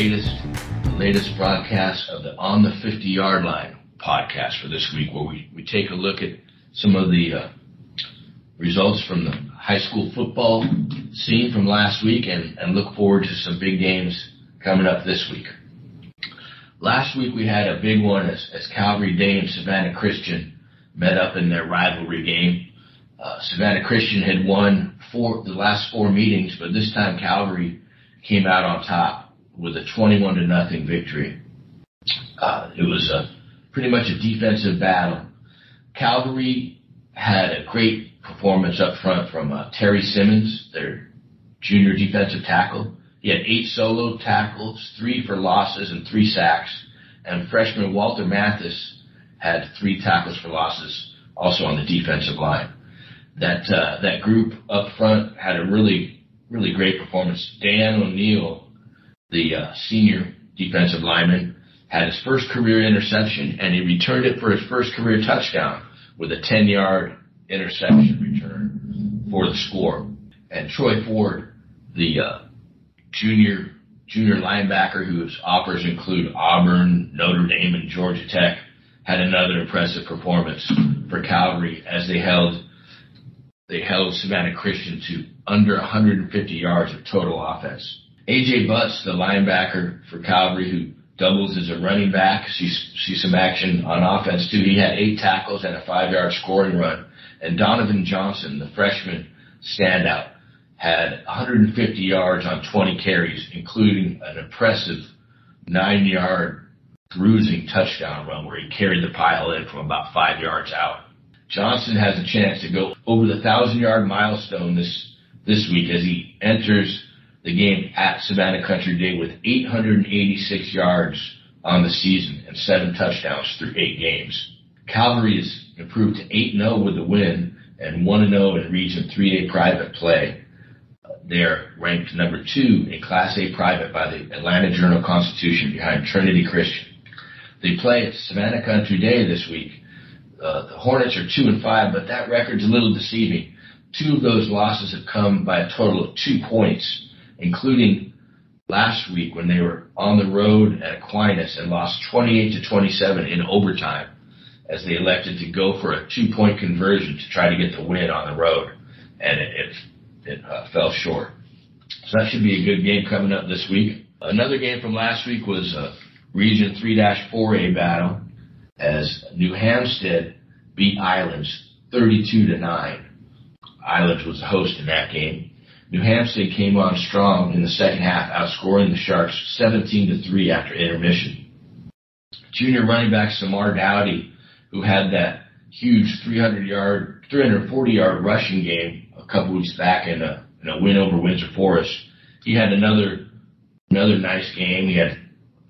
Latest latest broadcast of the On the 50 Yard Line podcast for this week, where we, we take a look at some of the uh, results from the high school football scene from last week and, and look forward to some big games coming up this week. Last week we had a big one as, as Calvary Day and Savannah Christian met up in their rivalry game. Uh, Savannah Christian had won four, the last four meetings, but this time Calvary came out on top with a 21 to nothing victory. Uh, it was a pretty much a defensive battle. Calvary had a great performance up front from uh, Terry Simmons, their junior defensive tackle. He had eight solo tackles, three for losses, and three sacks. And freshman Walter Mathis had three tackles for losses, also on the defensive line. That uh, that group up front had a really really great performance. Dan O'Neill the uh, senior defensive lineman, had his first career interception, and he returned it for his first career touchdown with a 10 yard interception return for the score. And Troy Ford, the uh, junior junior linebacker whose offers include Auburn, Notre Dame, and Georgia Tech, had another impressive performance for Calvary as they held they held Savannah Christian to under 150 yards of total offense. AJ Butts, the linebacker for Calvary, who doubles as a running back, sees, some action on offense too. He had eight tackles and a five yard scoring run. And Donovan Johnson, the freshman standout, had 150 yards on 20 carries, including an impressive nine yard bruising touchdown run where he carried the pile in from about five yards out. Johnson has a chance to go over the thousand yard milestone this, this week as he enters the game at Savannah Country Day with 886 yards on the season and seven touchdowns through eight games. Calvary has improved to 8-0 with the win and 1-0 in Region 3A private play. They're ranked number two in Class A private by the Atlanta Journal Constitution behind Trinity Christian. They play at Savannah Country Day this week. Uh, the Hornets are two and five, but that record's a little deceiving. Two of those losses have come by a total of two points including last week when they were on the road at Aquinas and lost 28 to 27 in overtime as they elected to go for a two point conversion to try to get the win on the road, and it it, it uh, fell short. So that should be a good game coming up this week. Another game from last week was a Region 3-4A battle as New Hampstead beat Islands 32 to 9. Islands was the host in that game. New Hampstead came on strong in the second half, outscoring the Sharks 17 to 3 after intermission. Junior running back Samar Dowdy, who had that huge 300 yard, 340 yard rushing game a couple weeks back in a, in a win over Windsor Forest, he had another, another nice game. He had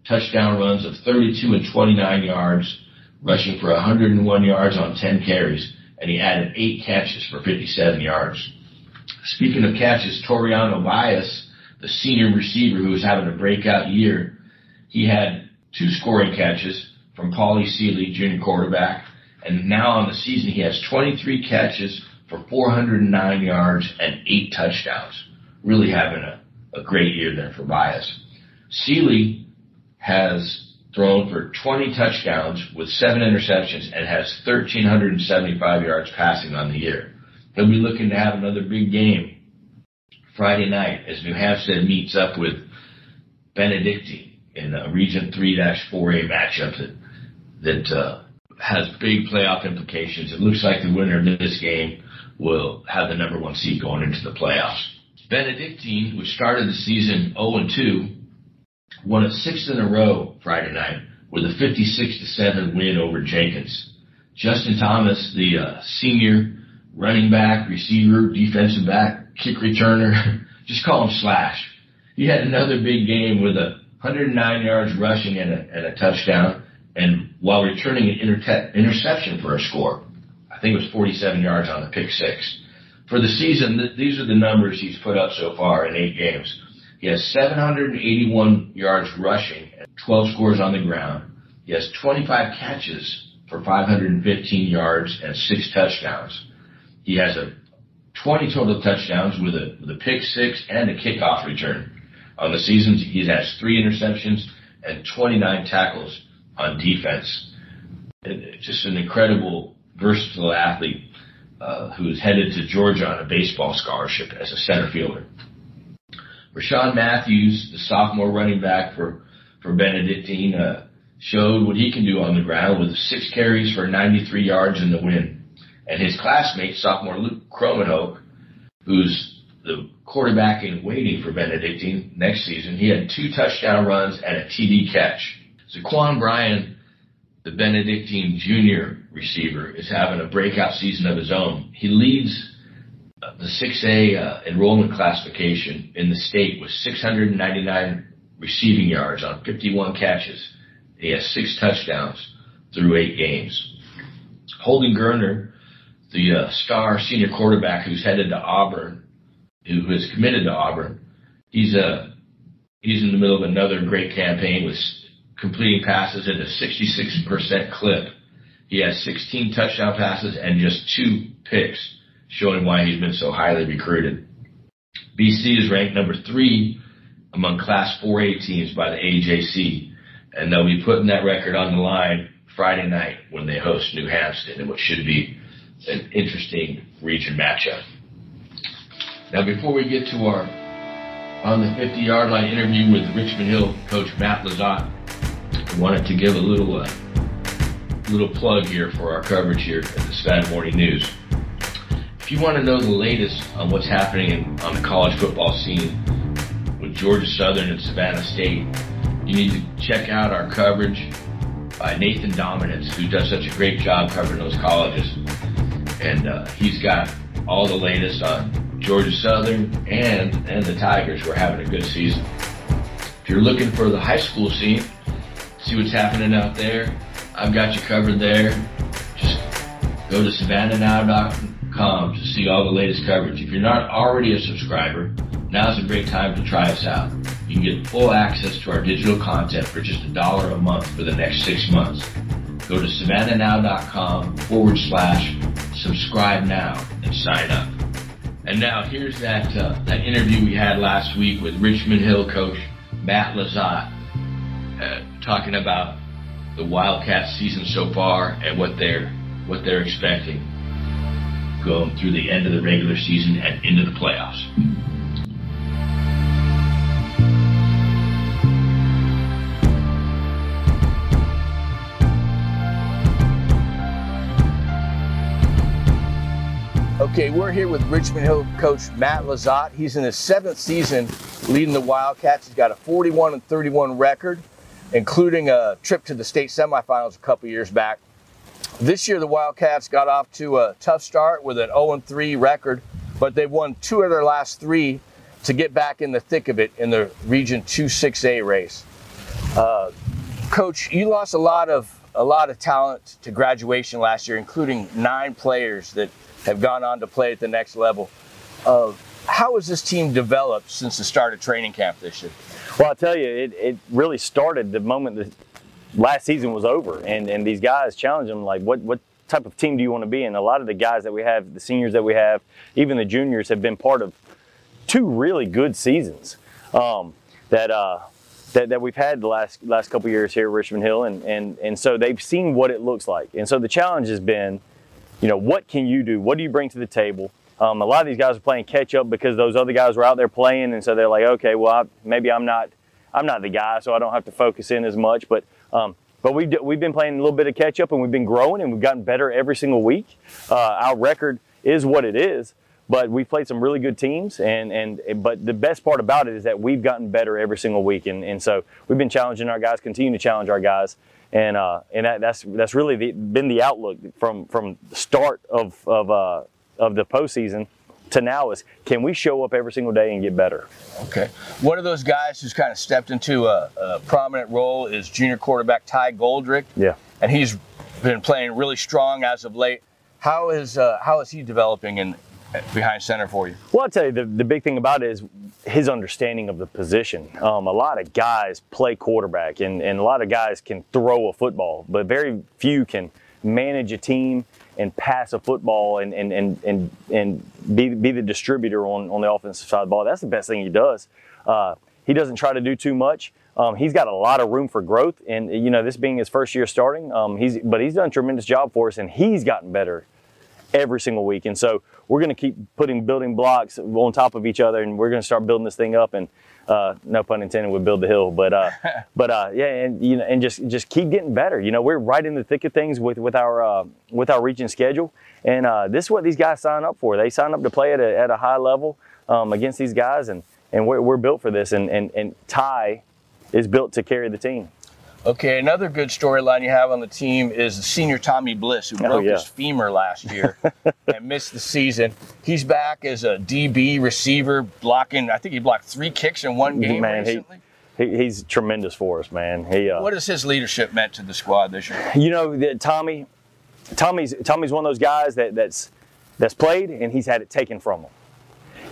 touchdown runs of 32 and 29 yards, rushing for 101 yards on 10 carries, and he added eight catches for 57 yards. Speaking of catches, Toriano Bias, the senior receiver who was having a breakout year, he had two scoring catches from Paulie Seeley, junior quarterback, and now on the season he has 23 catches for 409 yards and eight touchdowns. Really having a, a great year there for Bias. Seeley has thrown for 20 touchdowns with seven interceptions and has 1,375 yards passing on the year. He'll be looking to have another big game Friday night as New Hampstead meets up with Benedictine in a Region 3-4A matchup that, that uh, has big playoff implications. It looks like the winner of this game will have the number one seed going into the playoffs. Benedictine, which started the season 0 2, won a sixth in a row Friday night with a 56 7 win over Jenkins. Justin Thomas, the uh, senior running back, receiver, defensive back, kick returner, just call him Slash. He had another big game with a 109 yards rushing and a, and a touchdown, and while returning an inter- interception for a score. I think it was 47 yards on the pick six. For the season, th- these are the numbers he's put up so far in eight games. He has 781 yards rushing, 12 scores on the ground. He has 25 catches for 515 yards and six touchdowns. He has a 20 total touchdowns with a, with a pick six and a kickoff return. On the season, he has three interceptions and 29 tackles on defense. Just an incredible, versatile athlete uh, who's headed to Georgia on a baseball scholarship as a center fielder. Rashawn Matthews, the sophomore running back for, for Benedictine, uh, showed what he can do on the ground with six carries for 93 yards in the win. And his classmate, sophomore Luke Kromenhoek, who's the quarterback in waiting for Benedictine next season, he had two touchdown runs and a TD catch. Zaquan Bryan, the Benedictine junior receiver, is having a breakout season of his own. He leads the 6A uh, enrollment classification in the state with 699 receiving yards on 51 catches. He has six touchdowns through eight games. Holden Geriner, the uh, star senior quarterback who's headed to Auburn, who is committed to Auburn, he's a uh, he's in the middle of another great campaign with completing passes at a 66% clip. He has 16 touchdown passes and just two picks showing why he's been so highly recruited. BC is ranked number three among Class 4A teams by the AJC, and they'll be putting that record on the line Friday night when they host New Hampstead in what should be an interesting region matchup. Now, before we get to our on the 50 yard line interview with Richmond Hill coach Matt LeZotte, I wanted to give a little uh, little plug here for our coverage here at the Savannah Morning News. If you want to know the latest on what's happening in, on the college football scene with Georgia Southern and Savannah State, you need to check out our coverage by Nathan Dominitz, who does such a great job covering those colleges. And uh, he's got all the latest on Georgia Southern and, and the Tigers We're having a good season. If you're looking for the high school scene, see what's happening out there, I've got you covered there. Just go to savannahnow.com to see all the latest coverage. If you're not already a subscriber, now's a great time to try us out. You can get full access to our digital content for just a dollar a month for the next six months. Go to savannahnow.com forward slash subscribe now and sign up. And now here's that uh, that interview we had last week with Richmond Hill coach Matt LeZotte, uh, talking about the Wildcats season so far and what they're what they're expecting going through the end of the regular season and into the playoffs. Okay, we're here with Richmond Hill coach Matt LeZotte. He's in his seventh season leading the Wildcats. He's got a 41 and 31 record, including a trip to the state semifinals a couple years back. This year, the Wildcats got off to a tough start with an 0 3 record, but they've won two of their last three to get back in the thick of it in the Region 2 6A race. Uh, Coach, you lost a lot of a lot of talent to graduation last year, including nine players that have gone on to play at the next level. Uh, how has this team developed since the start of training camp this year? Well, I'll tell you, it, it really started the moment that last season was over, and and these guys challenged them like, what what type of team do you want to be? And a lot of the guys that we have, the seniors that we have, even the juniors, have been part of two really good seasons um, that. Uh, that, that we've had the last last couple years here at Richmond Hill, and, and and so they've seen what it looks like, and so the challenge has been, you know, what can you do? What do you bring to the table? Um, a lot of these guys are playing catch up because those other guys were out there playing, and so they're like, okay, well, I, maybe I'm not I'm not the guy, so I don't have to focus in as much. But um, but we've we've been playing a little bit of catch up, and we've been growing, and we've gotten better every single week. Uh, our record is what it is, but we've played some really good teams, and and but the best part about it is that we've gotten better every single week, and and so we've been challenging our guys, continue to challenge our guys, and uh, and that, that's that's really the, been the outlook from from the start of of uh, of the postseason to now is can we show up every single day and get better? Okay. One of those guys who's kind of stepped into a, a prominent role is junior quarterback Ty Goldrick. Yeah. And he's been playing really strong as of late. How is uh, how is he developing in behind center for you? Well, I'll tell you the, the big thing about it is his understanding of the position. Um, a lot of guys play quarterback, and, and a lot of guys can throw a football, but very few can manage a team and pass a football and and and and, and be be the distributor on on the offensive side of the ball. That's the best thing he does. Uh, he doesn't try to do too much. Um, he's got a lot of room for growth, and you know this being his first year starting, um, he's but he's done a tremendous job for us, and he's gotten better every single week. And so we're going to keep putting building blocks on top of each other, and we're going to start building this thing up. And uh, no pun intended, we build the hill, but uh, but uh, yeah, and you know, and just just keep getting better. You know, we're right in the thick of things with with our uh, with our region schedule, and uh, this is what these guys sign up for. They sign up to play at a, at a high level um, against these guys, and and we're, we're built for this. And and and Ty is built to carry the team. Okay, another good storyline you have on the team is the senior Tommy Bliss, who broke Oh, yeah. his femur last year and missed the season. He's back as a DB receiver, blocking. I think he blocked three kicks in one game Man, recently. He, he's tremendous for us, man. He uh, what has his leadership meant to the squad this year? you know that Tommy, Tommy's Tommy's one of those guys that that's that's played and he's had it taken from him,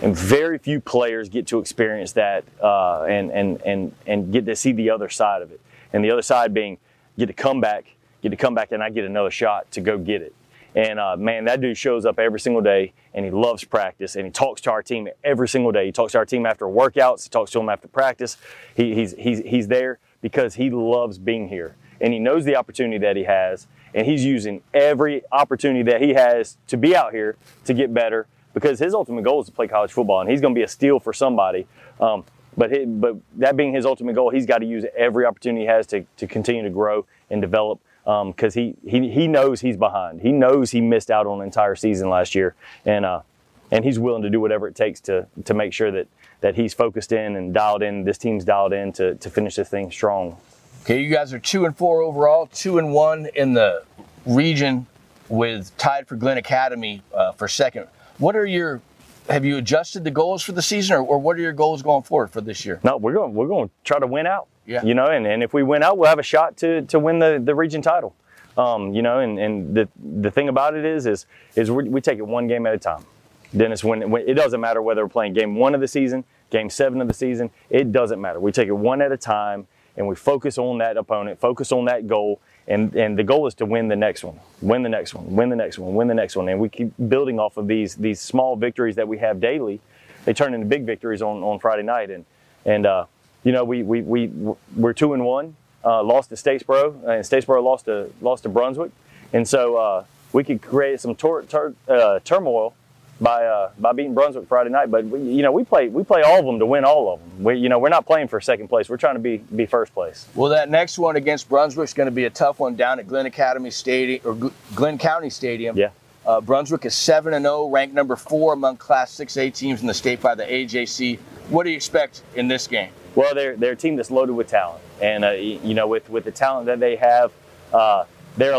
and very few players get to experience that uh, and and and and get to see the other side of it, and the other side being get to come back, get to come back, and I get another shot to go get it. And uh, man, that dude shows up every single day, and he loves practice, and he talks to our team every single day. He talks to our team after workouts, he talks to them after practice. He, he's he's he's there because he loves being here, and he knows the opportunity that he has, and he's using every opportunity that he has to be out here to get better. Because his ultimate goal is to play college football, and he's going to be a steal for somebody. Um, but he, but that being his ultimate goal, he's got to use every opportunity he has to, to continue to grow and develop because he, he he knows he's behind. He knows he missed out on an entire season last year, and uh, and he's willing to do whatever it takes to to make sure that that he's focused in and dialed in. This team's dialed in to to finish this thing strong. Okay, you guys are two and four overall, two and one in the region, with tied for Glynn Academy uh, for second. What are your have you adjusted the goals for the season, or, or what are your goals going forward for this year? No, we're going we're going to try to win out. Yeah. You know, and, and if we win out, we'll have a shot to to win the the region title. Um, you know, and, and the the thing about it is is is we, we take it one game at a time. Dennis, when, when it doesn't matter whether we're playing game one of the season, game seven of the season, it doesn't matter. We take it one at a time and we focus on that opponent, focus on that goal, and and the goal is to win the next one, win the next one, win the next one, win the next one, and we keep building off of these these small victories that we have daily. They turn into big victories on, on Friday night, and and uh, you know we we we we're two and one, uh, lost to Statesboro, and Statesboro lost to lost to Brunswick, and so uh, we could create some tor- tur- uh, turmoil by uh, by beating Brunswick Friday night. But we, you know we play we play all of them to win all of them. We you know we're not playing for second place. We're trying to be be first place. Well, that next one against Brunswick is going to be a tough one down at Glynn Academy Stadium or Gl- Glynn County Stadium. Yeah. Uh, Brunswick is seven and zero, ranked number four among Class 6A teams in the state by the AJC. What do you expect in this game? Well, they're they're a team that's loaded with talent, and uh, you know with with the talent that they have, uh, they're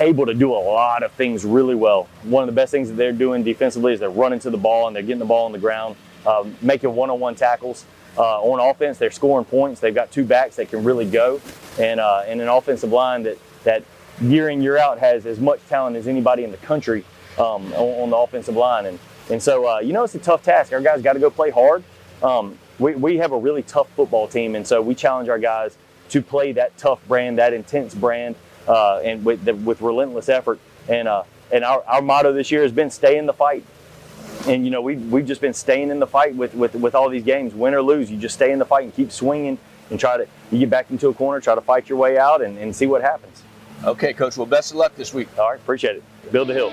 able to do a lot of things really well. One of the best things that they're doing defensively is they're running to the ball and they're getting the ball on the ground, um, making one-on-one tackles. Uh, on offense, they're scoring points. They've got two backs that can really go, and uh, and an offensive line that that year in year out has as much talent as anybody in the country um, on, on the offensive line. And and so uh, you know it's a tough task. Our guys got to go play hard. Um, we, we have a really tough football team, and so we challenge our guys to play that tough brand, that intense brand, uh, and with the, with relentless effort. And uh, and our, our motto this year has been stay in the fight. And you know we we've just been staying in the fight with, with with all these games, win or lose. You just stay in the fight and keep swinging and try to you get back into a corner, try to fight your way out, and, and see what happens. Okay, Coach. Well, best of luck this week. All right, appreciate it. Build the hill.